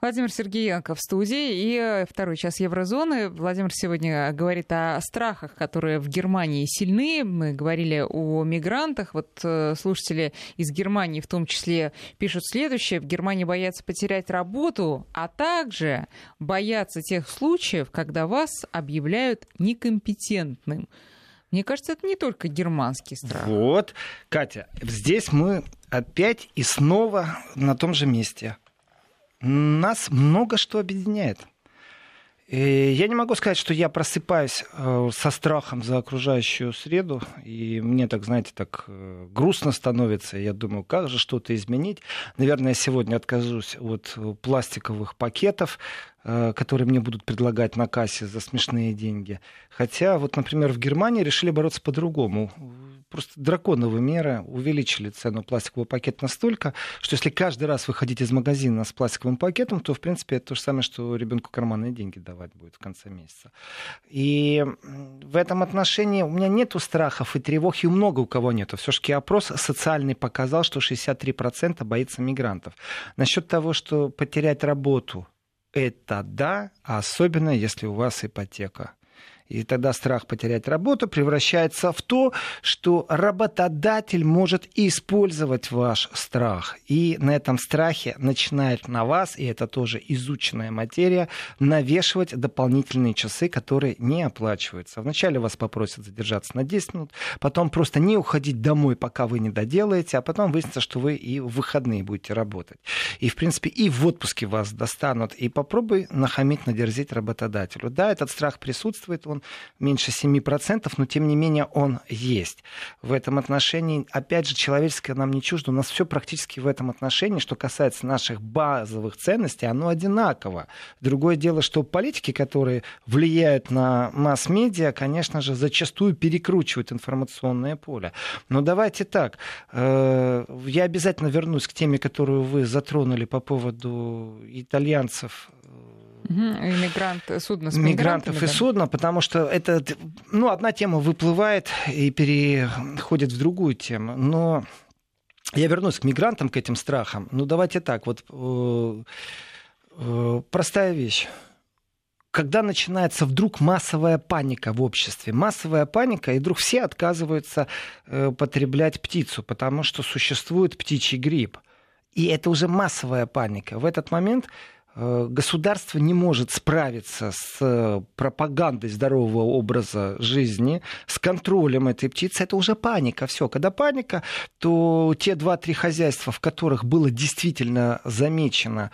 Владимир Сергеенко в студии и э, второй час Еврозоны. Владимир сегодня говорит о страхах, которые в Германии сильны. Мы говорили о мигрантах. Вот э, слушатели из Германии в том числе пишут следующее. В Германии боятся потерять работу, а также боятся тех случаев, когда вас объявляют некомпетентным. Мне кажется, это не только германский страх. Вот, Катя, здесь мы опять и снова на том же месте нас много что объединяет. И я не могу сказать, что я просыпаюсь э, со страхом за окружающую среду, и мне так, знаете, так э, грустно становится. Я думаю, как же что-то изменить. Наверное, я сегодня откажусь от пластиковых пакетов, Э, которые мне будут предлагать на кассе за смешные деньги. Хотя, вот, например, в Германии решили бороться по-другому. Просто драконовые меры увеличили цену пластикового пакета настолько, что если каждый раз выходить из магазина с пластиковым пакетом, то, в принципе, это то же самое, что ребенку карманные деньги давать будет в конце месяца. И в этом отношении у меня нету страхов и тревог, и много у кого нету. Все-таки опрос социальный показал, что 63% боится мигрантов. Насчет того, что потерять работу – это да, особенно если у вас ипотека. И тогда страх потерять работу превращается в то, что работодатель может использовать ваш страх. И на этом страхе начинает на вас, и это тоже изученная материя, навешивать дополнительные часы, которые не оплачиваются. Вначале вас попросят задержаться на 10 минут, потом просто не уходить домой, пока вы не доделаете, а потом выяснится, что вы и в выходные будете работать. И, в принципе, и в отпуске вас достанут. И попробуй нахамить, надерзить работодателю. Да, этот страх присутствует, он меньше 7%, но тем не менее он есть. В этом отношении, опять же, человеческое нам не чуждо. У нас все практически в этом отношении, что касается наших базовых ценностей, оно одинаково. Другое дело, что политики, которые влияют на масс-медиа, конечно же, зачастую перекручивают информационное поле. Но давайте так. Э, я обязательно вернусь к теме, которую вы затронули по поводу итальянцев иммигрант, судно с мигрантов и судно, потому что это, ну, одна тема выплывает и переходит в другую тему. Но я вернусь к мигрантам, к этим страхам. Ну, давайте так, вот э, э, простая вещь когда начинается вдруг массовая паника в обществе, массовая паника, и вдруг все отказываются э, потреблять птицу, потому что существует птичий грипп. И это уже массовая паника. В этот момент Э, государство не может справиться с э, пропагандой здорового образа жизни, с контролем этой птицы, это уже паника. Все, когда паника, то те два-три хозяйства, в которых было действительно замечено,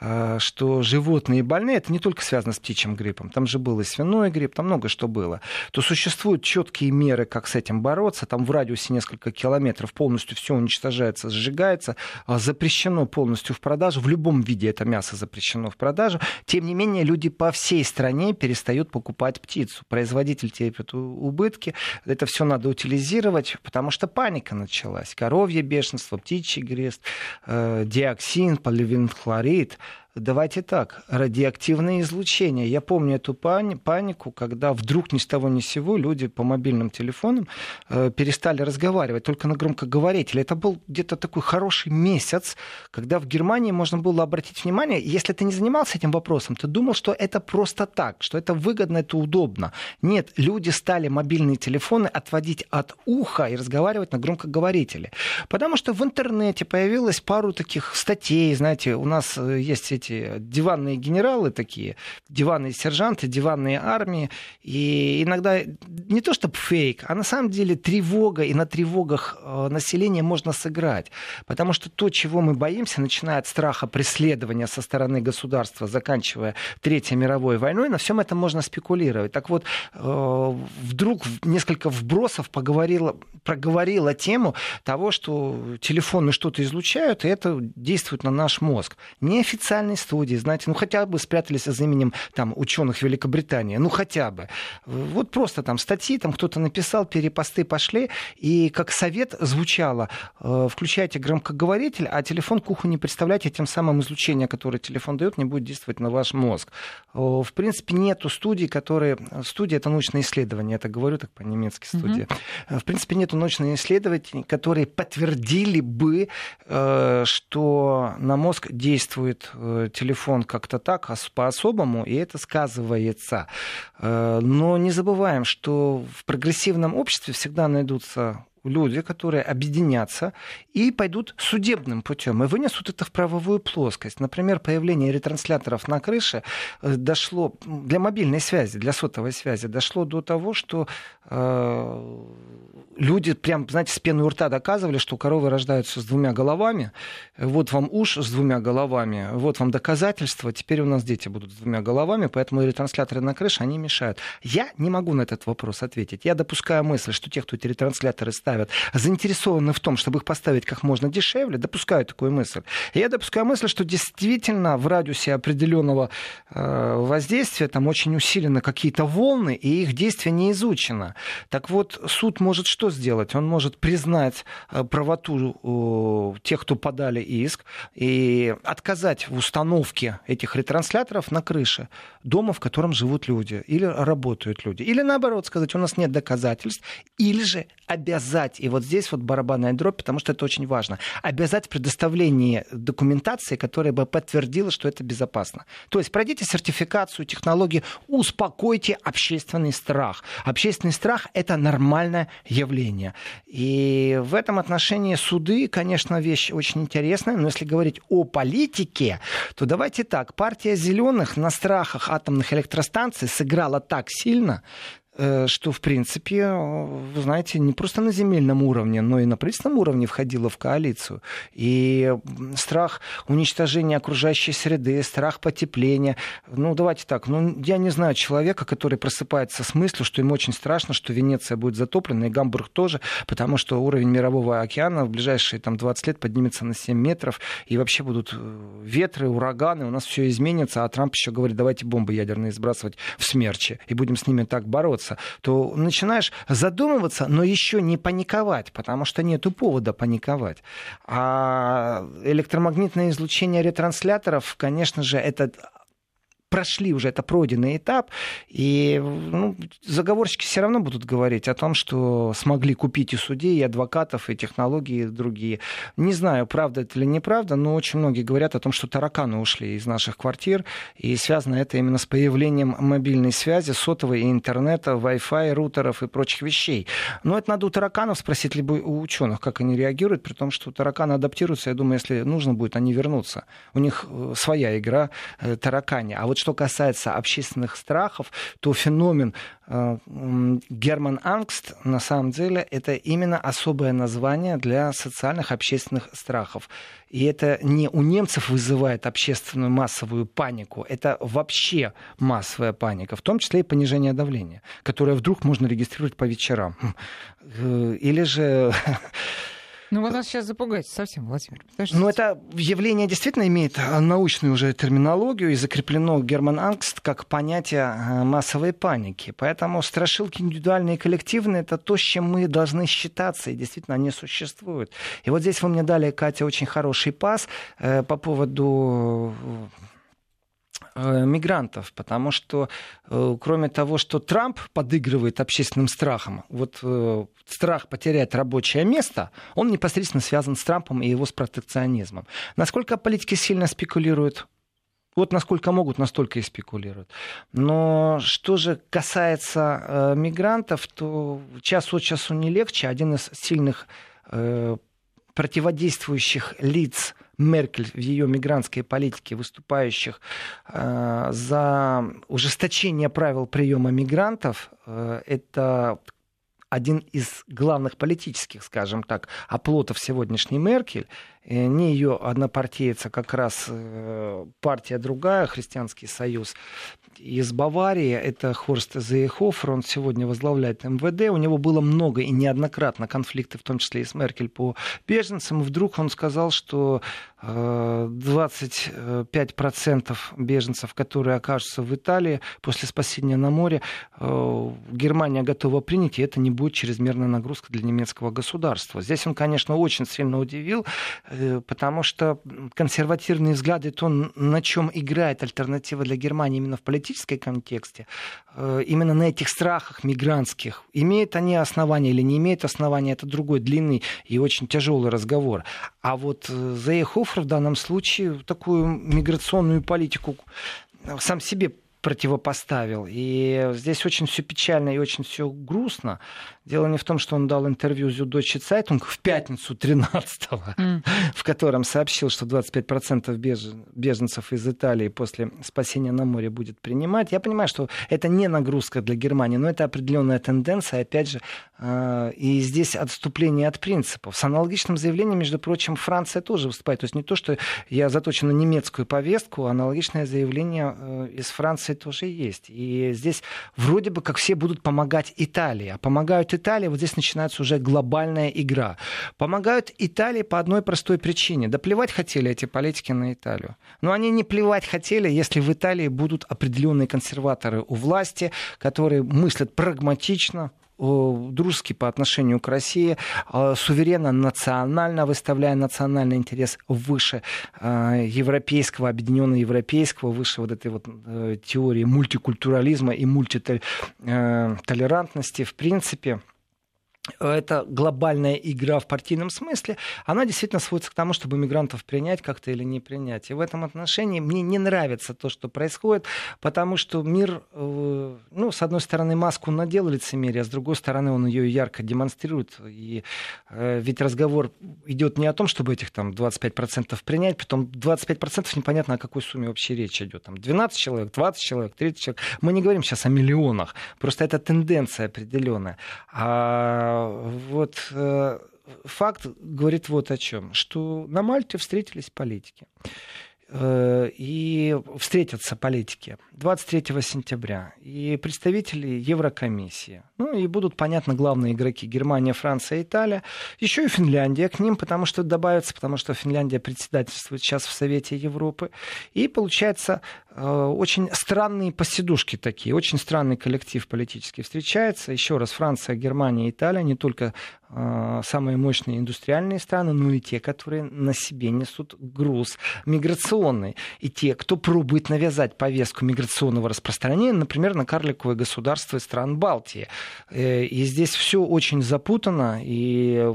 э, что животные больные, это не только связано с птичьим гриппом, там же был и свиной грипп, там много что было, то существуют четкие меры, как с этим бороться, там в радиусе несколько километров полностью все уничтожается, сжигается, запрещено полностью в продажу, в любом виде это мясо запрещено запрещено в продажу. Тем не менее, люди по всей стране перестают покупать птицу. Производитель терпит убытки. Это все надо утилизировать, потому что паника началась. Коровье бешенство, птичий грест, э, диоксин, поливинхлорид – давайте так, радиоактивное излучение. Я помню эту пани- панику, когда вдруг ни с того ни с сего люди по мобильным телефонам э, перестали разговаривать только на громкоговорителе. Это был где-то такой хороший месяц, когда в Германии можно было обратить внимание, если ты не занимался этим вопросом, ты думал, что это просто так, что это выгодно, это удобно. Нет, люди стали мобильные телефоны отводить от уха и разговаривать на громкоговорителе. Потому что в интернете появилось пару таких статей, знаете, у нас э, есть эти эти диванные генералы такие, диванные сержанты, диванные армии. И иногда не то чтобы фейк, а на самом деле тревога, и на тревогах э, населения можно сыграть. Потому что то, чего мы боимся, начиная от страха преследования со стороны государства, заканчивая Третьей мировой войной, на всем этом можно спекулировать. Так вот, э, вдруг несколько вбросов поговорила, проговорила тему того, что телефоны что-то излучают, и это действует на наш мозг. Неофициальный студии, знаете, ну хотя бы спрятались за именем там ученых Великобритании, ну хотя бы. Вот просто там статьи, там кто-то написал, перепосты пошли, и как совет звучало, э, включайте громкоговоритель, а телефон к уху не представляйте, тем самым излучение, которое телефон дает, не будет действовать на ваш мозг. В принципе, нету студий, которые... Студия — это научное исследование, это говорю так по-немецки студия. Mm-hmm. В принципе, нету научных исследователей, которые подтвердили бы, э, что на мозг действует телефон как-то так, по-особому, и это сказывается. Но не забываем, что в прогрессивном обществе всегда найдутся люди, которые объединятся и пойдут судебным путем и вынесут это в правовую плоскость. Например, появление ретрансляторов на крыше э, дошло для мобильной связи, для сотовой связи, дошло до того, что э, люди прям, знаете, с пены у рта доказывали, что коровы рождаются с двумя головами. Вот вам уж с двумя головами, вот вам доказательства. Теперь у нас дети будут с двумя головами, поэтому ретрансляторы на крыше, они мешают. Я не могу на этот вопрос ответить. Я допускаю мысль, что те, кто эти ретрансляторы ставят, заинтересованы в том, чтобы их поставить как можно дешевле. Допускаю такую мысль. Я допускаю мысль, что действительно в радиусе определенного э, воздействия там очень усилены какие-то волны, и их действие не изучено. Так вот, суд может что сделать? Он может признать э, правоту тех, кто подали иск, и отказать в установке этих ретрансляторов на крыше дома, в котором живут люди или работают люди. Или наоборот сказать, у нас нет доказательств, или же обязать, и вот здесь вот барабанная дробь, потому что это очень важно, обязать предоставление документации, которая бы подтвердила, что это безопасно. То есть пройдите сертификацию технологии, успокойте общественный страх. Общественный страх – это нормальное явление. И в этом отношении суды, конечно, вещь очень интересная, но если говорить о политике, то давайте так. Партия зеленых на страхах атомных электростанций сыграла так сильно, что, в принципе, вы знаете, не просто на земельном уровне, но и на правительственном уровне входила в коалицию. И страх уничтожения окружающей среды, страх потепления. Ну, давайте так, ну, я не знаю человека, который просыпается с мыслью, что ему очень страшно, что Венеция будет затоплена, и Гамбург тоже, потому что уровень мирового океана в ближайшие там, 20 лет поднимется на 7 метров, и вообще будут э, ветры, ураганы, у нас все изменится, а Трамп еще говорит, давайте бомбы ядерные сбрасывать в смерчи, и будем с ними так бороться задумываться, то начинаешь задумываться, но еще не паниковать, потому что нет повода паниковать. А электромагнитное излучение ретрансляторов, конечно же, это прошли уже, это пройденный этап, и ну, заговорщики все равно будут говорить о том, что смогли купить и судей, и адвокатов, и технологии и другие. Не знаю, правда это или неправда, но очень многие говорят о том, что тараканы ушли из наших квартир, и связано это именно с появлением мобильной связи, сотовой и интернета, Wi-Fi, рутеров и прочих вещей. Но это надо у тараканов спросить, либо у ученых, как они реагируют, при том, что тараканы адаптируются, я думаю, если нужно будет, они вернутся. У них э, своя игра э, таракани. А вот что касается общественных страхов, то феномен э, Герман Ангст на самом деле это именно особое название для социальных общественных страхов. И это не у немцев вызывает общественную массовую панику, это вообще массовая паника, в том числе и понижение давления, которое вдруг можно регистрировать по вечерам. Э, или же Ну, вы нас сейчас запугаете совсем, Владимир. Ну, это явление действительно имеет э, научную уже терминологию и закреплено Герман Ангст как понятие э, массовой паники. Поэтому страшилки индивидуальные и коллективные — это то, с чем мы должны считаться, и действительно они существуют. И вот здесь вы мне дали, Катя, очень хороший пас э, по поводу мигрантов, потому что э, кроме того, что Трамп подыгрывает общественным страхом, вот э, страх потерять рабочее место, он непосредственно связан с Трампом и его с протекционизмом. Насколько политики сильно спекулируют вот насколько могут, настолько и спекулируют. Но что же касается э, мигрантов, то час от часу не легче. Один из сильных э, противодействующих лиц Меркель в ее мигрантской политике, выступающих э, за ужесточение правил приема мигрантов, э, это один из главных политических, скажем так, оплотов сегодняшней Меркель, не ее однопартийца, как раз э, партия другая, Христианский союз, из Баварии, это Хорст Зейхофер, он сегодня возглавляет МВД, у него было много и неоднократно конфликты, в том числе и с Меркель по беженцам, и вдруг он сказал, что 25% беженцев, которые окажутся в Италии после спасения на море, э, Германия готова принять, и это не будет чрезмерная нагрузка для немецкого государства. Здесь он, конечно, очень сильно удивил. Э, потому что консервативные взгляды, то, на чем играет альтернатива для Германии именно в политическом контексте, э, именно на этих страхах мигрантских, имеют они основания или не имеют основания, это другой длинный и очень тяжелый разговор. А вот Зейхофер в данном случае такую миграционную политику сам себе противопоставил. И здесь очень все печально и очень все грустно. Дело не в том, что он дал интервью Süddeutsche Zeitung в пятницу 13-го, mm. в котором сообщил, что 25% беж... беженцев из Италии после спасения на море будет принимать. Я понимаю, что это не нагрузка для Германии, но это определенная тенденция, опять же, э, и здесь отступление от принципов. С аналогичным заявлением, между прочим, Франция тоже выступает. То есть не то, что я заточен на немецкую повестку, аналогичное заявление э, из Франции тоже есть. И здесь вроде бы как все будут помогать Италии, а помогают Италии, вот здесь начинается уже глобальная игра. Помогают Италии по одной простой причине. Да плевать хотели эти политики на Италию. Но они не плевать хотели, если в Италии будут определенные консерваторы у власти, которые мыслят прагматично, дружески по отношению к России, а, суверенно, национально, выставляя национальный интерес выше а, европейского, объединенного европейского, выше вот этой вот э, теории мультикультурализма и мультитолерантности. В принципе, эта глобальная игра в партийном смысле, она действительно сводится к тому, чтобы мигрантов принять как-то или не принять. И в этом отношении мне не нравится то, что происходит, потому что мир, э, ну, с одной стороны, маску надел лицемерие, а с другой стороны, он ее ярко демонстрирует. И э, ведь разговор идет не о том, чтобы этих там 25% принять, потом 25% непонятно, о какой сумме вообще речь идет. Там 12 человек, 20 человек, 30 человек. Мы не говорим сейчас о миллионах, просто это тенденция определенная. А вот э, факт говорит вот о чем, что на Мальте встретились политики. Э, и встретятся политики 23 сентября и представители Еврокомиссии. Ну и будут, понятно, главные игроки Германия, Франция, Италия. Еще и Финляндия к ним, потому что добавится, потому что Финляндия председательствует сейчас в Совете Европы. И получается очень странные посидушки такие, очень странный коллектив политический встречается. Еще раз, Франция, Германия, Италия, не только э, самые мощные индустриальные страны, но и те, которые на себе несут груз миграционный. И те, кто пробует навязать повестку миграционного распространения, например, на карликовые государства стран Балтии. Э, и здесь все очень запутано, и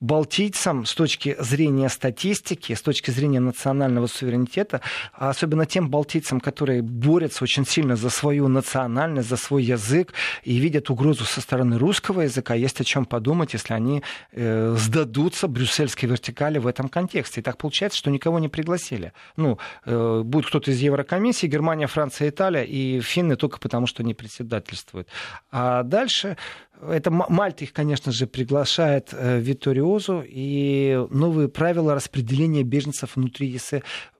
балтийцам с точки зрения статистики, с точки зрения национального суверенитета, а особенно тем балтийцам, которые борются очень сильно за свою национальность, за свой язык и видят угрозу со стороны русского языка, есть о чем подумать, если они э, сдадутся брюссельской вертикали в этом контексте. И так получается, что никого не пригласили. Ну, э, будет кто-то из Еврокомиссии, Германия, Франция, Италия, и финны только потому, что не председательствуют. А дальше это Мальта их, конечно же, приглашает э, в Виториозу, и новые правила распределения беженцев внутри ЕС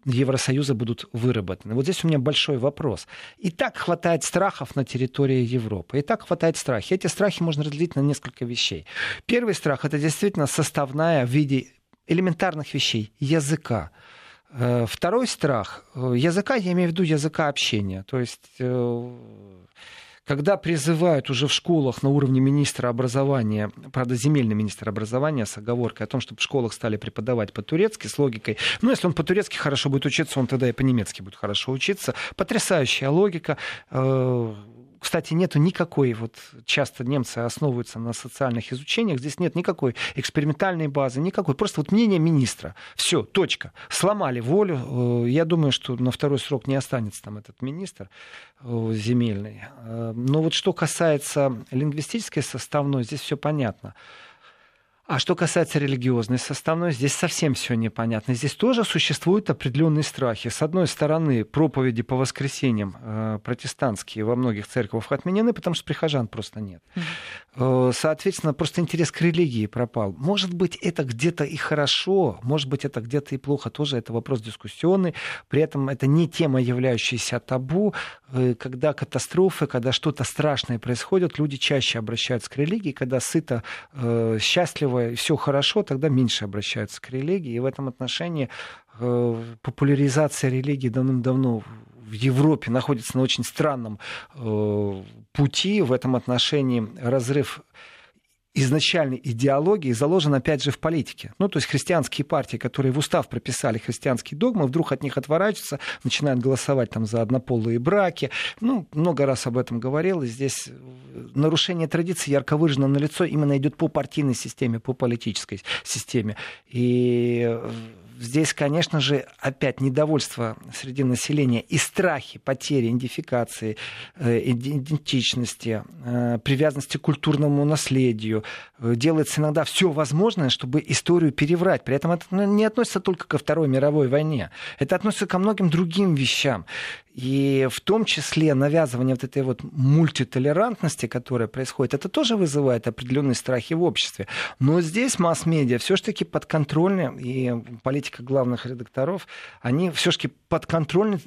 Евросоюза будут выработаны. Вот здесь у меня большой вопрос. И так хватает страхов на территории Европы. И так хватает страхов. Эти страхи можно разделить на несколько вещей. Первый страх – это действительно составная в виде элементарных вещей – языка. Э, второй страх э, языка, я имею в виду языка общения. То есть когда призывают уже в школах на уровне министра образования, правда, земельный министр образования с оговоркой о том, чтобы в школах стали преподавать по-турецки с логикой, ну, если он по-турецки хорошо будет учиться, он тогда и по-немецки будет хорошо учиться. Потрясающая логика э, кстати, нету никакой, вот часто немцы основываются на социальных изучениях, здесь нет никакой экспериментальной базы, никакой, просто вот мнение министра. Все, точка. Сломали волю. Э, я думаю, что на второй срок не останется там этот министр э, земельный. Э, но вот что касается лингвистической составной, здесь все понятно. А что касается религиозной составной, здесь совсем все непонятно. Здесь тоже существуют определенные страхи. С одной стороны, проповеди по воскресеньям э, протестантские во многих церквях отменены, потому что прихожан просто нет. Э, соответственно, просто интерес к религии пропал. Может быть, это где-то и хорошо, может быть, это где-то и плохо. Тоже это вопрос дискуссионный. При этом это не тема, являющаяся табу. Э, когда катастрофы, когда что-то страшное происходит, люди чаще обращаются к религии. Когда сыто, э, счастливо, и все хорошо, тогда меньше обращаются к религии. И в этом отношении э, популяризация религии давным-давно в Европе находится на очень странном э, пути. В этом отношении разрыв изначальной идеологии заложен, опять же, в политике. Ну, то есть христианские партии, которые в устав прописали христианские догмы, вдруг от них отворачиваются, начинают голосовать там за однополые браки. Ну, много раз об этом говорил, и здесь нарушение традиции ярко выражено на лицо именно идет по партийной системе, по политической системе. И здесь, конечно же, опять недовольство среди населения и страхи потери идентификации, э, идентичности, э, привязанности к культурному наследию. Э, делается иногда все возможное, чтобы историю переврать. При этом это ну, не относится только ко Второй мировой войне. Это относится ко многим другим вещам. И в том числе навязывание вот этой вот мультитолерантности, которая происходит, это тоже вызывает определенные страхи в обществе. Но здесь масс-медиа все-таки подконтрольны, и политика главных редакторов, они все-таки подконтрольны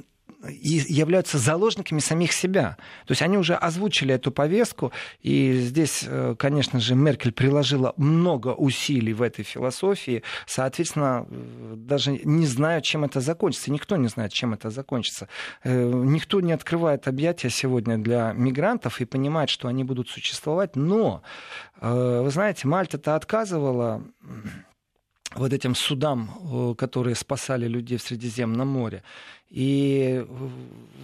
являются заложниками самих себя. То есть они уже озвучили эту повестку, и здесь, э, конечно же, Меркель приложила много усилий в этой философии. Соответственно, э, даже не знаю, чем это закончится. Никто не знает, чем это закончится. Э, никто не открывает объятия сегодня для мигрантов и понимает, что они будут существовать. Но, вы знаете, Мальта-то отказывала вот этим судам, которые спасали людей в Средиземном море. И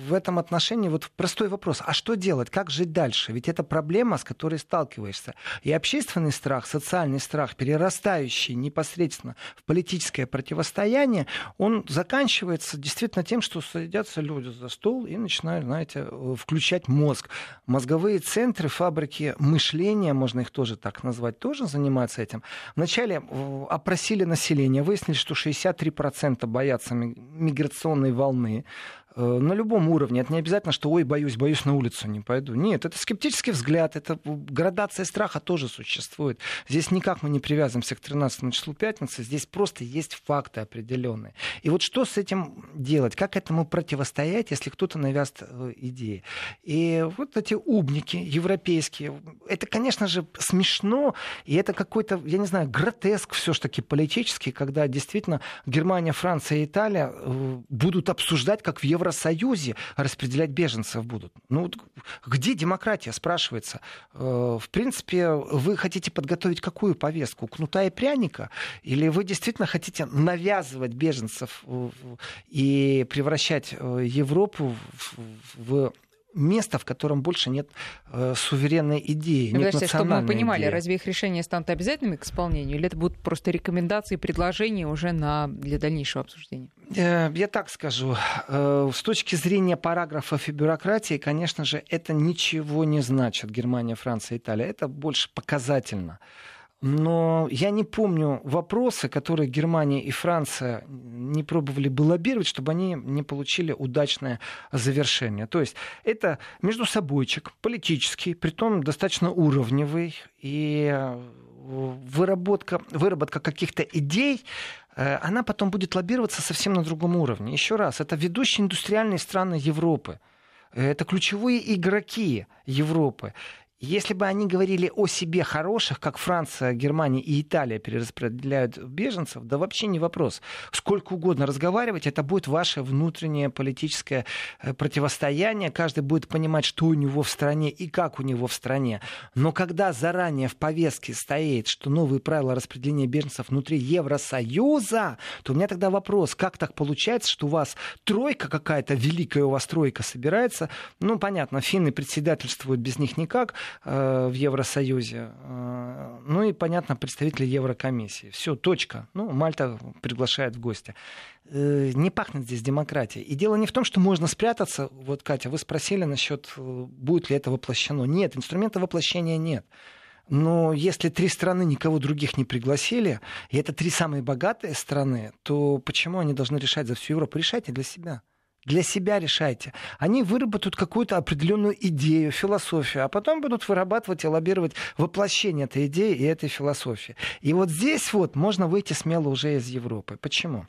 в этом отношении вот простой вопрос, а что делать, как жить дальше? Ведь это проблема, с которой сталкиваешься. И общественный страх, социальный страх, перерастающий непосредственно в политическое противостояние, он заканчивается действительно тем, что садятся люди за стол и начинают, знаете, включать мозг. Мозговые центры, фабрики мышления, можно их тоже так назвать, тоже занимаются этим. Вначале опросили население, выяснили, что 63% боятся миграционной волны волны э, на любом уровне. Это не обязательно, что ой, боюсь, боюсь, на улицу не пойду. Нет, это скептический взгляд, это градация страха тоже существует. Здесь никак мы не привязываемся к 13 числу пятницы, здесь просто есть факты определенные. И вот что с этим делать? Как этому противостоять, если кто-то навязывает э, идеи? И вот эти убники европейские, это, конечно же, смешно, и это какой-то, я не знаю, гротеск все-таки политический, когда действительно Германия, Франция и Италия э, будут обсуждать как в Евросоюзе распределять беженцев будут. Ну, где демократия, спрашивается. Э, в принципе, вы хотите подготовить какую повестку? Кнута и пряника? Или вы действительно хотите навязывать беженцев и превращать э, Европу в место, в котором больше нет э, суверенной идеи, ну, нет Подождите, чтобы мы понимали, идеи. разве их решения станут обязательными к исполнению, или это будут просто рекомендации, предложения уже на, для дальнейшего обсуждения? Э, я так скажу. Э, с точки зрения параграфов и бюрократии, конечно же, это ничего не значит. Германия, Франция, Италия. Это больше показательно. Но я не помню вопросы, которые Германия и Франция не пробовали бы лоббировать, чтобы они не получили удачное завершение. То есть это между собойчик, политический, притом достаточно уровневый, и э, выработка, выработка каких-то идей, э, она потом будет лоббироваться совсем на другом уровне. Еще раз, это ведущие индустриальные страны Европы. Это ключевые игроки Европы. Если бы они говорили о себе хороших, как Франция, Германия и Италия перераспределяют беженцев, да вообще не вопрос. Сколько угодно разговаривать, это будет ваше внутреннее политическое э, противостояние. Каждый будет понимать, что у него в стране и как у него в стране. Но когда заранее в повестке стоит, что новые правила распределения беженцев внутри Евросоюза, то у меня тогда вопрос, как так получается, что у вас тройка какая-то, великая у вас тройка собирается. Ну, понятно, финны председательствуют без них никак в Евросоюзе. Э, ну и, понятно, представители Еврокомиссии. Все, точка. Ну, Мальта приглашает в гости. Э, не пахнет здесь демократией. И дело не в том, что можно спрятаться. Вот, Катя, вы спросили насчет, будет ли это воплощено. Нет, инструмента воплощения нет. Но если три страны никого других не пригласили, и это три самые богатые страны, то почему они должны решать за всю Европу? Решайте для себя для себя решайте. Они выработают какую-то определенную идею, философию, а потом будут вырабатывать и лоббировать воплощение этой идеи и этой философии. И вот здесь вот можно выйти смело уже из Европы. Почему?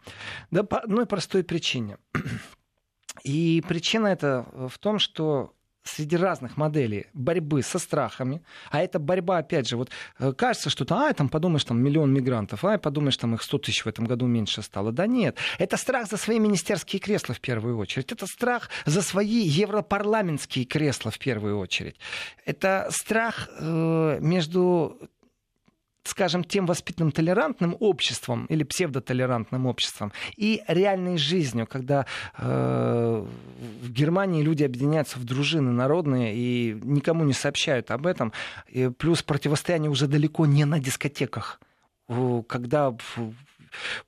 Да по одной простой причине. И причина это в том, что среди разных моделей борьбы со страхами, а это борьба, опять же, вот э, кажется, что а, там подумаешь, там миллион мигрантов, а, подумаешь, там их 100 тысяч в этом году меньше стало. Да нет, это страх за свои министерские кресла в первую очередь, это страх за свои европарламентские кресла в первую очередь, это страх э, между скажем, тем воспитанным толерантным обществом или псевдотолерантным обществом и реальной жизнью, когда э, в Германии люди объединяются в дружины народные и никому не сообщают об этом. И плюс противостояние уже далеко не на дискотеках когда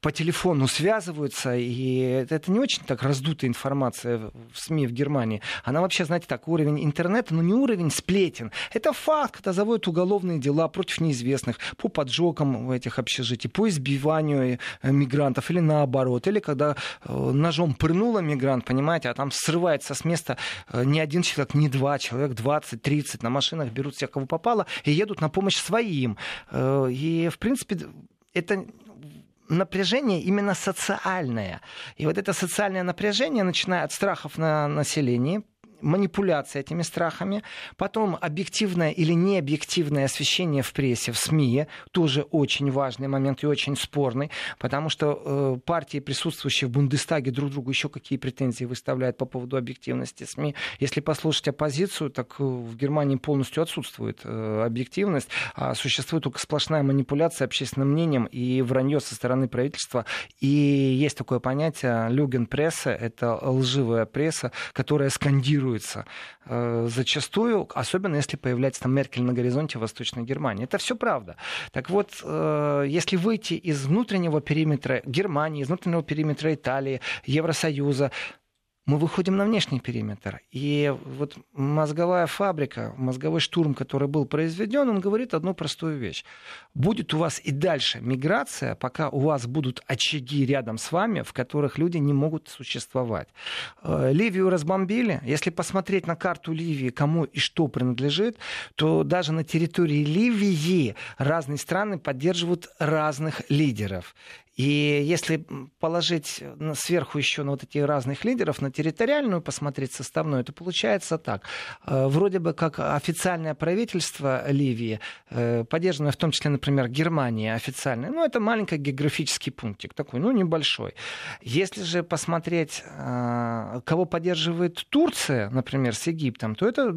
по телефону связываются, и это не очень так раздутая информация в СМИ в Германии. Она вообще, знаете, так, уровень интернета, но не уровень сплетен. Это факт, когда заводят уголовные дела против неизвестных по поджогам в этих общежитий, по избиванию э, мигрантов или наоборот, или когда э, ножом пырнула мигрант, понимаете, а там срывается с места э, не один человек, не два, человек 20-30 на машинах берут всех, кого попало, и едут на помощь своим. И, в принципе, это напряжение именно социальное. И вот это социальное напряжение, начиная от страхов на населении, манипуляция этими страхами, потом объективное или необъективное освещение в прессе, в СМИ, тоже очень важный момент и очень спорный, потому что э, партии, присутствующие в Бундестаге, друг другу еще какие претензии выставляют по поводу объективности СМИ. Если послушать оппозицию, так э, в Германии полностью отсутствует э, объективность, а существует только сплошная манипуляция общественным мнением и вранье со стороны правительства. И есть такое понятие люген-пресса, это лживая пресса, которая скандирует формируется э, зачастую, особенно если появляется там Меркель на горизонте Восточной Германии. Это все правда. Так вот, э, если выйти из внутреннего периметра Германии, из внутреннего периметра Италии, Евросоюза, мы выходим на внешний периметр. И вот мозговая фабрика, мозговой штурм, который был произведен, он говорит одну простую вещь. Будет у вас и дальше миграция, пока у вас будут очаги рядом с вами, в которых люди не могут существовать. Э, Ливию разбомбили. Если посмотреть на карту Ливии, кому и что принадлежит, то даже на территории Ливии разные страны поддерживают разных лидеров. И если положить сверху еще на вот эти разных лидеров, на территориальную посмотреть составную, то получается так. Э, вроде бы как официальное правительство Ливии, э, поддержанное в том числе, например, Германия официальное, ну, это маленький географический пунктик такой, ну, небольшой. Если же посмотреть, э, кого поддерживает Турция, например, с Египтом, то это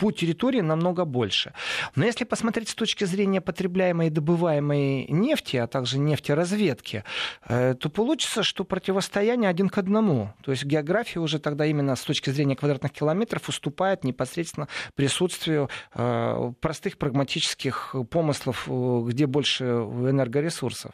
по территории намного больше. Но если посмотреть с точки зрения потребляемой и добываемой нефти, а также нефтеразведки, э, то получится, что противостояние один к одному. То есть география уже тогда именно с точки зрения квадратных километров уступает непосредственно присутствию э, простых прагматических помыслов, э, где больше энергоресурсов.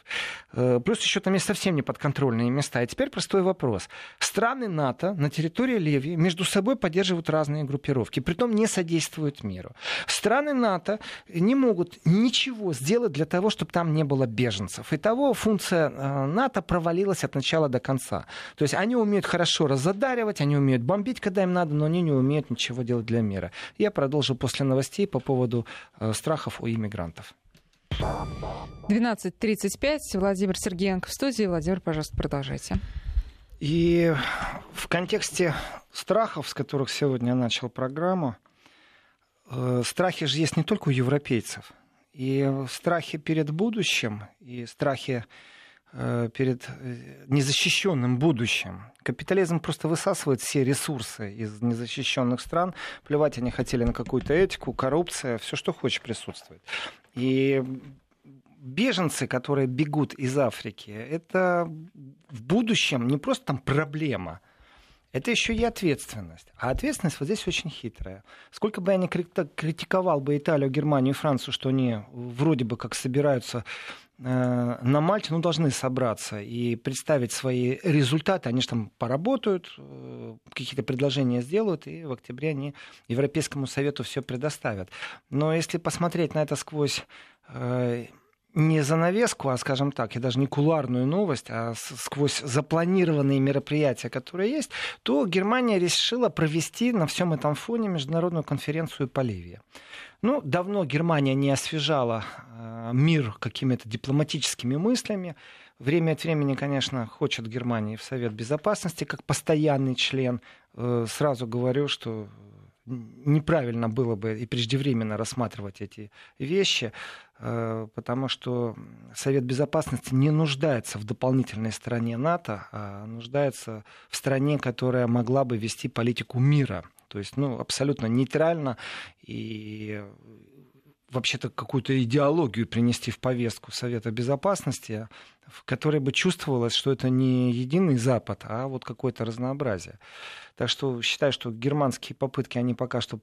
Плюс еще там есть совсем неподконтрольные места. И теперь простой вопрос. Страны НАТО на территории Ливии между собой поддерживают разные группировки, притом не содействуют содействуют миру. Страны НАТО не могут ничего сделать для того, чтобы там не было беженцев. И того функция э, НАТО провалилась от начала до конца. То есть они умеют хорошо разодаривать, они умеют бомбить, когда им надо, но они не умеют ничего делать для мира. Я продолжу после новостей по поводу э, страхов у иммигрантов. 12.35. Владимир Сергеенко в студии. Владимир, пожалуйста, продолжайте. И в контексте страхов, с которых сегодня я начал программу, страхи же есть не только у европейцев. И страхи перед будущим, и страхи э, перед э, незащищенным будущим. Капитализм просто высасывает все ресурсы из незащищенных стран. Плевать они хотели на какую-то этику, коррупция, все, что хочешь, присутствует. И беженцы, которые бегут из Африки, это в будущем не просто там проблема, это еще и ответственность. А ответственность вот здесь очень хитрая. Сколько бы я ни критиковал бы Италию, Германию и Францию, что они вроде бы как собираются э, на Мальте, ну, должны собраться и представить свои результаты. Они же там поработают, э, какие-то предложения сделают, и в октябре они Европейскому Совету все предоставят. Но если посмотреть на это сквозь э, не занавеску, а, скажем так, и даже не куларную новость, а сквозь запланированные мероприятия, которые есть, то Германия решила провести на всем этом фоне международную конференцию по Ливии. Ну, давно Германия не освежала э, мир какими-то дипломатическими мыслями. Время от времени, конечно, хочет Германия в Совет Безопасности как постоянный член. Э, сразу говорю, что неправильно было бы и преждевременно рассматривать эти вещи, э, потому что Совет Безопасности не нуждается в дополнительной стране НАТО, а нуждается в стране, которая могла бы вести политику мира. То есть, ну, абсолютно нейтрально и вообще-то какую-то идеологию принести в повестку Совета Безопасности, в которой бы чувствовалось, что это не единый Запад, а вот какое-то разнообразие. Так что считаю, что германские попытки, они пока что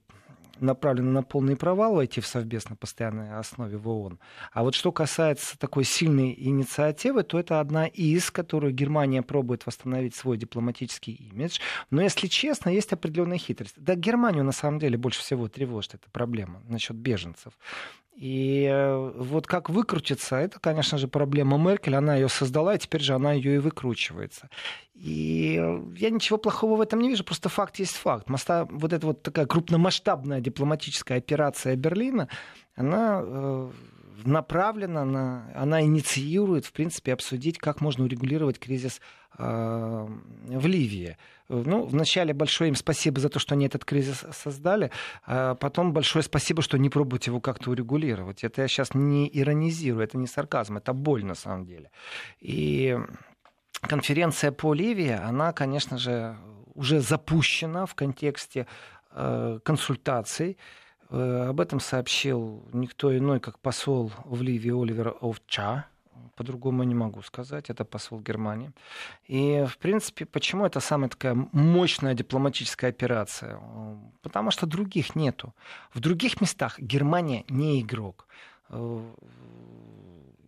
направлены на полный провал войти в Совбез на постоянной основе в ООН. А вот что касается такой сильной инициативы, то это одна из, которую Германия пробует восстановить свой дипломатический имидж. Но, если честно, есть определенная хитрость. Да, Германию на самом деле больше всего тревожит эта проблема насчет беженцев. И э, вот как выкрутиться, это, конечно же, проблема Меркель. Она ее создала, и теперь же она ее и выкручивается. И э, я ничего плохого в этом не вижу, просто факт есть факт. Моста, вот эта вот такая крупномасштабная дипломатическая операция Берлина, она э, направлена на, она инициирует, в принципе, обсудить, как можно урегулировать кризис э, в Ливии. Ну, вначале большое им спасибо за то, что они этот кризис создали, а потом большое спасибо, что не пробуют его как-то урегулировать. Это я сейчас не иронизирую, это не сарказм, это боль на самом деле. И конференция по Ливии, она, конечно же, уже запущена в контексте э, консультаций. Э, об этом сообщил никто иной, как посол в Ливии Оливер Овча по-другому не могу сказать, это посол Германии. И, в принципе, почему это самая такая мощная дипломатическая операция? Потому что других нету. В других местах Германия не игрок.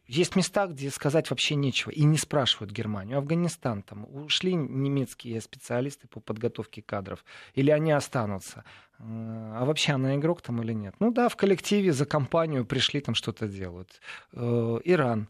Есть места, где сказать вообще нечего, и не спрашивают Германию. Афганистан, там ушли немецкие специалисты по подготовке кадров, или они останутся. А вообще она игрок там или нет? Ну да, в коллективе за компанию пришли, там что-то делают. Э, Иран.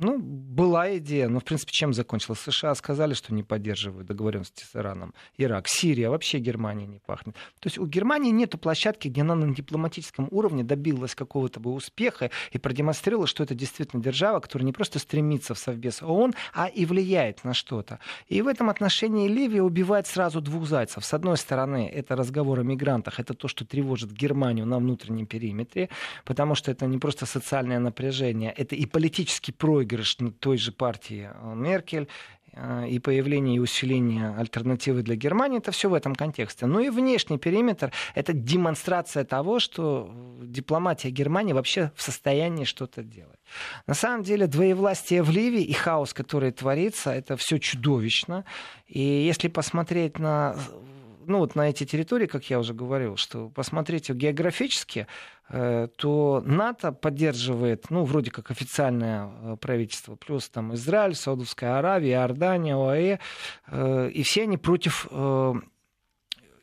Ну, была идея, но, в принципе, чем закончилось? США сказали, что не поддерживают договоренности с Ираном. Ирак, Сирия, вообще Германия не пахнет. То есть у Германии нет площадки, где она на дипломатическом уровне добилась какого-то бы успеха и продемонстрировала, что это действительно держава, которая не просто стремится в Совбез ООН, а и влияет на что-то. И в этом отношении Ливия убивает сразу двух зайцев. С одной стороны, это разговор о мигрантах, это то, что тревожит Германию на внутреннем периметре, потому что это не просто социальное напряжение, это и политический проигрыш выигрыш той же партии э, Меркель э, и появление и усиление альтернативы для Германии, это все в этом контексте. Ну и внешний периметр — это демонстрация того, что дипломатия Германии вообще в состоянии что-то делать. На самом деле двоевластие в Ливии и хаос, который творится, это все чудовищно. И если посмотреть на ну вот на эти территории, как я уже говорил, что посмотрите географически, э, то НАТО поддерживает, ну, вроде как официальное э, правительство, плюс там Израиль, Саудовская Аравия, Иордания, ОАЭ, э, и все они против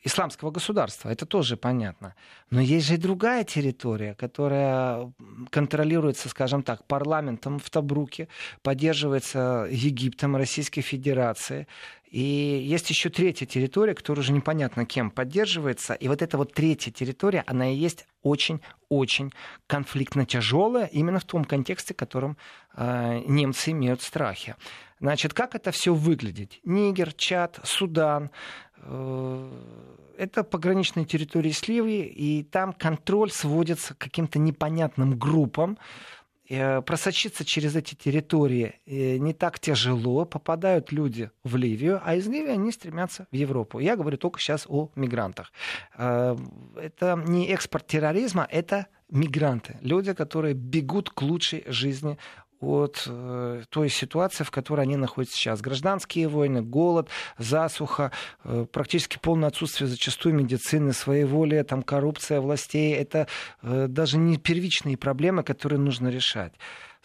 исламского государства, это тоже понятно. Но есть же и другая территория, которая контролируется, скажем так, парламентом в Табруке, поддерживается Египтом, Российской Федерацией. И есть еще третья территория, которая уже непонятно кем поддерживается. И вот эта вот третья территория, она и есть очень-очень конфликтно тяжелая, именно в том контексте, в котором э, немцы имеют страхи. Значит, как это все выглядит? Нигер, Чад, Судан, Э, это пограничные территории с Ливией, и там контроль сводится к каким-то непонятным группам. Э, просочиться через эти территории э, не так тяжело, попадают люди в Ливию, а из Ливии они стремятся в Европу. Я говорю только сейчас о мигрантах. Это не экспорт терроризма, это мигранты, люди, которые бегут к лучшей жизни от э, той ситуации, в которой они находятся сейчас. Гражданские войны, голод, засуха, э, практически полное отсутствие зачастую медицины, своеволие, там, коррупция властей. Это э, даже не первичные проблемы, которые нужно решать.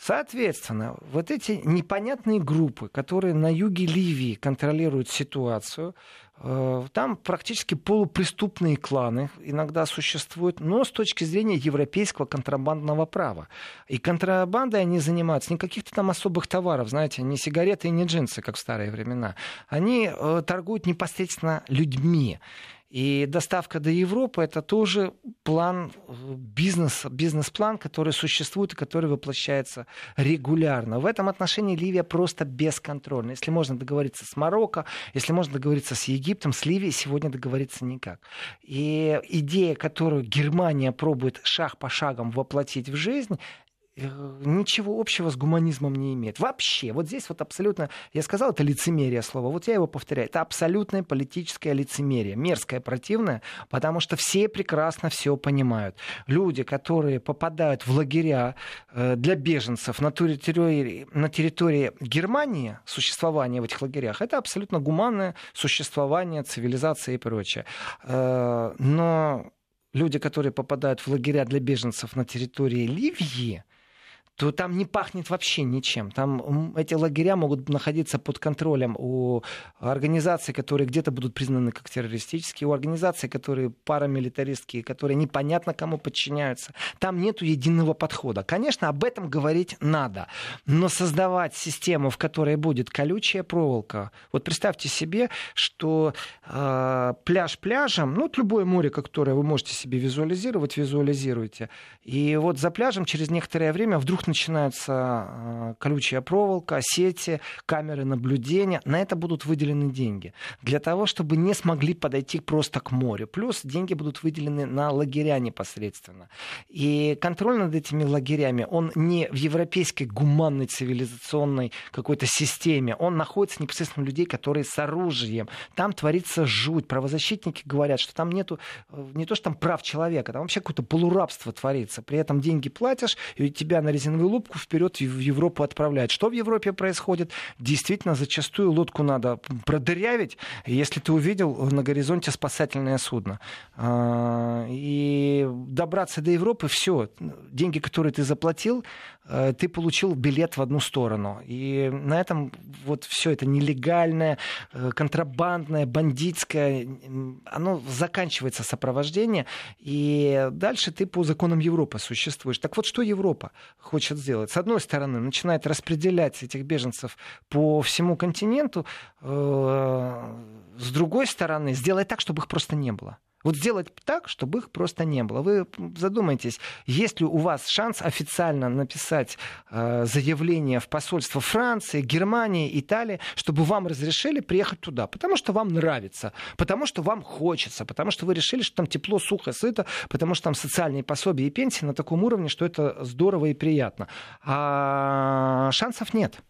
Соответственно, вот эти непонятные группы, которые на юге Ливии контролируют ситуацию, там практически полупреступные кланы иногда существуют, но с точки зрения европейского контрабандного права. И контрабандой они занимаются не каких-то там особых товаров, знаете, не сигареты и не джинсы, как в старые времена. Они э, торгуют непосредственно людьми. И доставка до Европы это тоже план э, бизнеса, бизнес-план, который существует и который воплощается регулярно. В этом отношении Ливия просто бесконтрольна. Если можно договориться с Марокко, если можно договориться с Египтом, с Ливией сегодня договориться никак. И идея, которую Германия пробует шаг по шагам воплотить в жизнь, ничего общего с гуманизмом не имеет. Вообще, вот здесь вот абсолютно, я сказал, это лицемерие слово, вот я его повторяю, это абсолютное политическое лицемерие, мерзкое, противное, потому что все прекрасно все понимают. Люди, которые попадают в лагеря э, для беженцев на территории, на территории Германии, существование в этих лагерях, это абсолютно гуманное существование, цивилизация и прочее. Э, но люди, которые попадают в лагеря для беженцев на территории Ливии, то там не пахнет вообще ничем. Там эти лагеря могут находиться под контролем у организаций, которые где-то будут признаны как террористические, у организаций, которые парамилитаристские, которые непонятно кому подчиняются. Там нет единого подхода. Конечно, об этом говорить надо, но создавать систему, в которой будет колючая проволока. Вот представьте себе, что э, пляж пляжем, ну, вот любое море, которое вы можете себе визуализировать, визуализируйте. И вот за пляжем через некоторое время вдруг начинается э, колючая проволока, сети, камеры наблюдения. На это будут выделены деньги. Для того, чтобы не смогли подойти просто к морю. Плюс деньги будут выделены на лагеря непосредственно. И контроль над этими лагерями, он не в европейской гуманной цивилизационной какой-то системе. Он находится непосредственно у людей, которые с оружием. Там творится жуть. Правозащитники говорят, что там нету э, не то, что там прав человека, там вообще какое-то полурабство творится. При этом деньги платишь, и у тебя на резиновой бензиновую лодку вперед в Европу отправляют. Что в Европе происходит? Действительно, зачастую лодку надо продырявить, если ты увидел на горизонте спасательное судно. А, и добраться до Европы, все, деньги, которые ты заплатил, э, ты получил билет в одну сторону. И на этом вот все это нелегальное, э, контрабандное, бандитское, оно заканчивается сопровождение, и дальше ты по законам Европы существуешь. Так вот, что Европа хочет хочет сделать. С одной стороны, начинает распределять этих беженцев по всему континенту, э, с другой стороны, сделать так, чтобы их просто не было. Вот сделать так, чтобы их просто не было. Вы задумайтесь, есть ли у вас шанс официально написать э, заявление в посольство Франции, Германии, Италии, чтобы вам разрешили приехать туда, потому что вам нравится, потому что вам хочется, потому что вы решили, что там тепло, сухо, сыто, потому что там социальные пособия и пенсии на таком уровне, что это здорово и приятно. А шансов нет.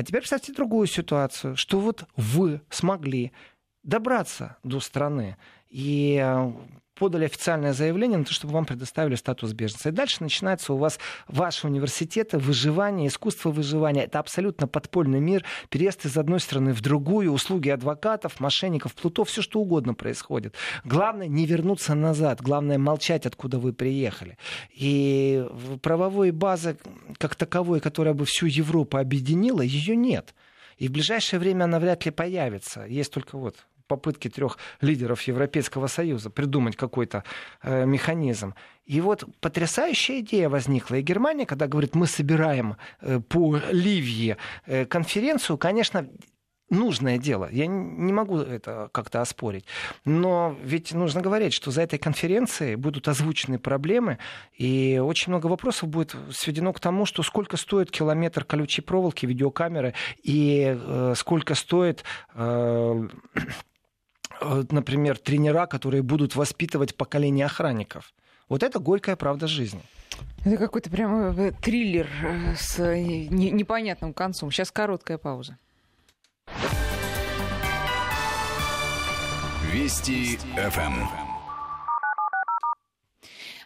А теперь представьте другую ситуацию, что вот вы смогли добраться до страны и э, подали официальное заявление на то, чтобы вам предоставили статус беженца. И дальше начинается у вас ваши университеты, выживание, искусство выживания. Это абсолютно подпольный мир, переезд из одной страны в другую, услуги адвокатов, мошенников, плутов, все что угодно происходит. Главное не вернуться назад, главное молчать, откуда вы приехали. И правовой базы как таковой, которая бы всю Европу объединила, ее нет. И в ближайшее время она вряд ли появится. Есть только вот попытки трех лидеров Европейского Союза придумать какой-то э, механизм. И вот потрясающая идея возникла. И Германия, когда говорит, мы собираем э, по Ливии э, конференцию, конечно, нужное дело. Я не могу это как-то оспорить. Но ведь нужно говорить, что за этой конференцией будут озвучены проблемы, и очень много вопросов будет сведено к тому, что сколько стоит километр колючей проволоки, видеокамеры, и э, сколько стоит э, например, тренера, которые будут воспитывать поколение охранников. Вот это горькая правда жизни. Это какой-то прямо э, триллер э, с непонятным концом. Сейчас короткая пауза. Вести ФМ.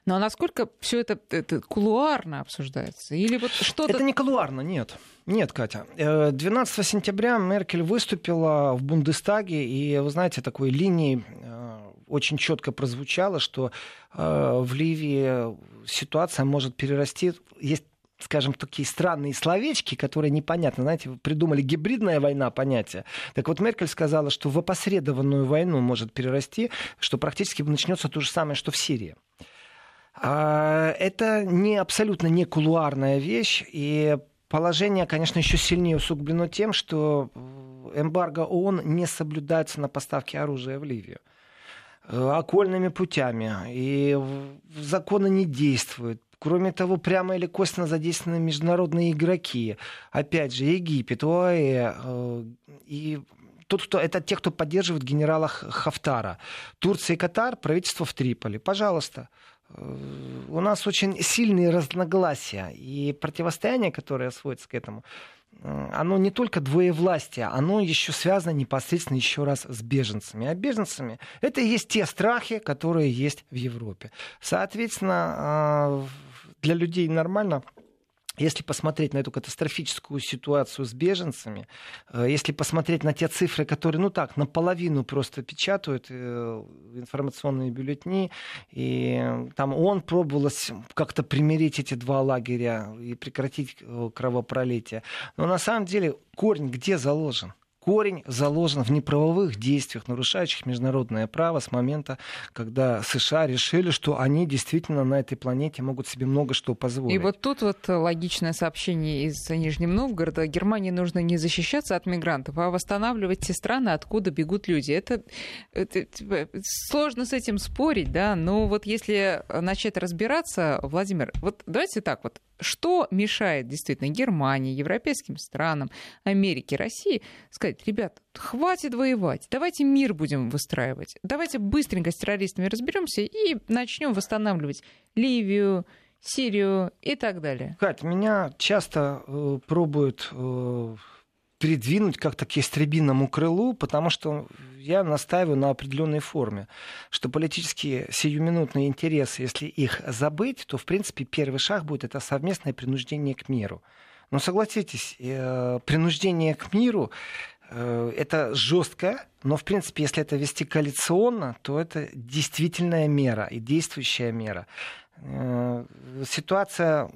Ну а насколько все это, это кулуарно обсуждается? Или вот что-то... Это не кулуарно, нет. Нет, Катя. 12 э, сентября Меркель выступила в Бундестаге, и, вы знаете, такой линией э, очень четко прозвучало, что э, в Ливии ситуация может перерасти... Есть скажем, такие странные словечки, которые непонятно. Знаете, придумали гибридная война понятие. Так вот, Меркель сказала, что в опосредованную войну может перерасти, что практически начнется то же самое, что в Сирии. А, это не абсолютно не кулуарная вещь, и положение, конечно, еще сильнее усугублено тем, что эмбарго ООН не соблюдается на поставки оружия в Ливию э, окольными путями, и законы не действуют. Кроме того, прямо или косвенно задействованы международные игроки. Опять же, Египет, ОАЭ. Э, и тот, кто, это те, кто поддерживает генерала Хафтара. Турция и Катар, правительство в Триполи. Пожалуйста, у нас очень сильные разногласия и противостояние, которое сводится к этому, оно не только двоевластие, оно еще связано непосредственно еще раз с беженцами. А беженцами это и есть те страхи, которые есть в Европе. Соответственно, а, для людей нормально если посмотреть на эту катастрофическую ситуацию с беженцами, э, если посмотреть на те цифры, которые, ну так, наполовину просто печатают э, информационные бюллетени, и там он пробовалось как-то примирить эти два лагеря и прекратить э, кровопролитие. Но на самом деле корень где заложен? Корень заложен в неправовых действиях, нарушающих международное право с момента, когда США решили, что они действительно на этой планете могут себе много что позволить. И вот тут вот логичное сообщение из Нижнего Новгорода. Германии нужно не защищаться от мигрантов, а восстанавливать те страны, откуда бегут люди. Это, это сложно с этим спорить, да, но вот если начать разбираться, Владимир, вот давайте так вот, что мешает действительно Германии, европейским странам, Америке, России сказать, ребят, хватит воевать, давайте мир будем выстраивать, давайте быстренько с террористами разберемся и начнем восстанавливать Ливию, Сирию и так далее. Кать, меня часто э, пробуют э, передвинуть как-то к ястребиному крылу, потому что я настаиваю на определенной форме, что политические сиюминутные интересы, если их забыть, то, в принципе, первый шаг будет это совместное принуждение к миру. Но согласитесь, э, принуждение к миру это жестко, но, в принципе, если это вести коалиционно, то это действительная мера и действующая мера. Э, ситуация,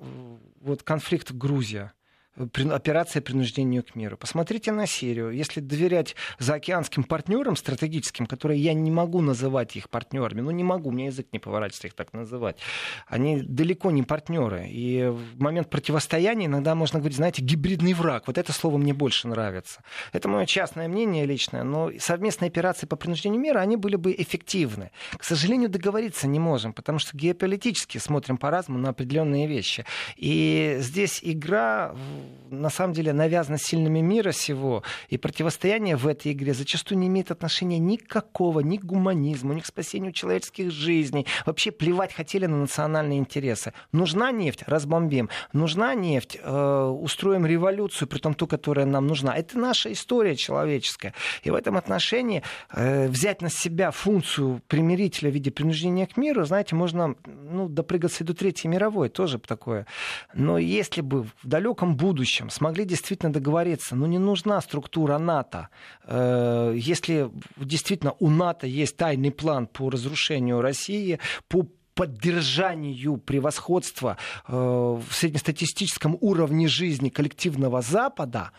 вот конфликт в Грузии, операция принуждения к миру. Посмотрите на Сирию. Если доверять заокеанским партнерам стратегическим, которые я не могу называть их партнерами, ну не могу, у меня язык не поворачивается их так называть, они далеко не партнеры. И в момент противостояния иногда можно говорить, знаете, гибридный враг. Вот это слово мне больше нравится. Это мое частное мнение личное, но совместные операции по принуждению мира, они были бы эффективны. К сожалению, договориться не можем, потому что геополитически смотрим по-разному на определенные вещи. И здесь игра на самом деле навязано сильными мира сего, и противостояние в этой игре зачастую не имеет отношения никакого ни к гуманизму, ни к спасению человеческих жизней. Вообще плевать хотели на национальные интересы. Нужна нефть? Разбомбим. Нужна нефть? Э, устроим революцию, при том ту, которая нам нужна. Это наша история человеческая. И в этом отношении э, взять на себя функцию примирителя в виде принуждения к миру, знаете, можно ну, допрыгаться и до Третьей мировой, тоже такое. Но если бы в далеком будущем будущем смогли действительно договориться, но не нужна структура НАТО. Э, если действительно у НАТО есть тайный план по разрушению России, по поддержанию превосходства э, в среднестатистическом уровне жизни коллективного Запада,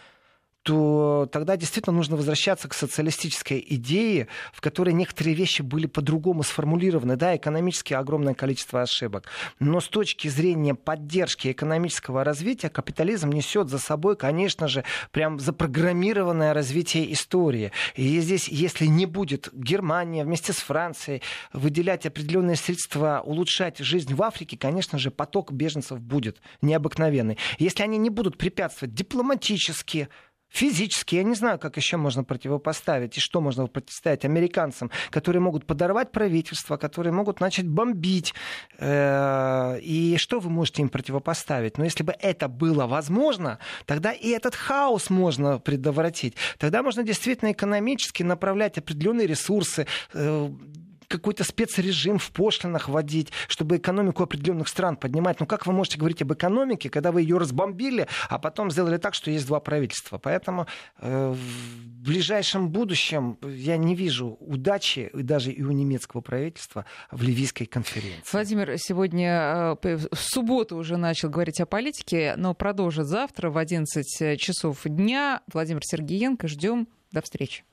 то тогда действительно нужно возвращаться к социалистической идее, в которой некоторые вещи были по-другому сформулированы. Да, экономически огромное количество ошибок. Но с точки зрения поддержки экономического развития, капитализм несет за собой, конечно же, прям запрограммированное развитие истории. И здесь, если не будет Германия вместе с Францией выделять определенные средства, улучшать жизнь в Африке, конечно же, поток беженцев будет необыкновенный. Если они не будут препятствовать дипломатически, физически, я не знаю, как еще можно противопоставить и что можно противостоять американцам, которые могут подорвать правительство, которые могут начать бомбить. Э, и что вы можете им противопоставить? Но если бы это было возможно, тогда и этот хаос можно предотвратить. Тогда можно действительно экономически направлять определенные ресурсы, э, какой-то спецрежим в пошлинах вводить, чтобы экономику определенных стран поднимать. Ну как вы можете говорить об экономике, когда вы ее разбомбили, а потом сделали так, что есть два правительства? Поэтому э, в ближайшем будущем я не вижу удачи даже и у немецкого правительства в Ливийской конференции. Владимир сегодня э, в субботу уже начал говорить о политике, но продолжит завтра в 11 часов дня. Владимир Сергеенко. Ждем. До встречи.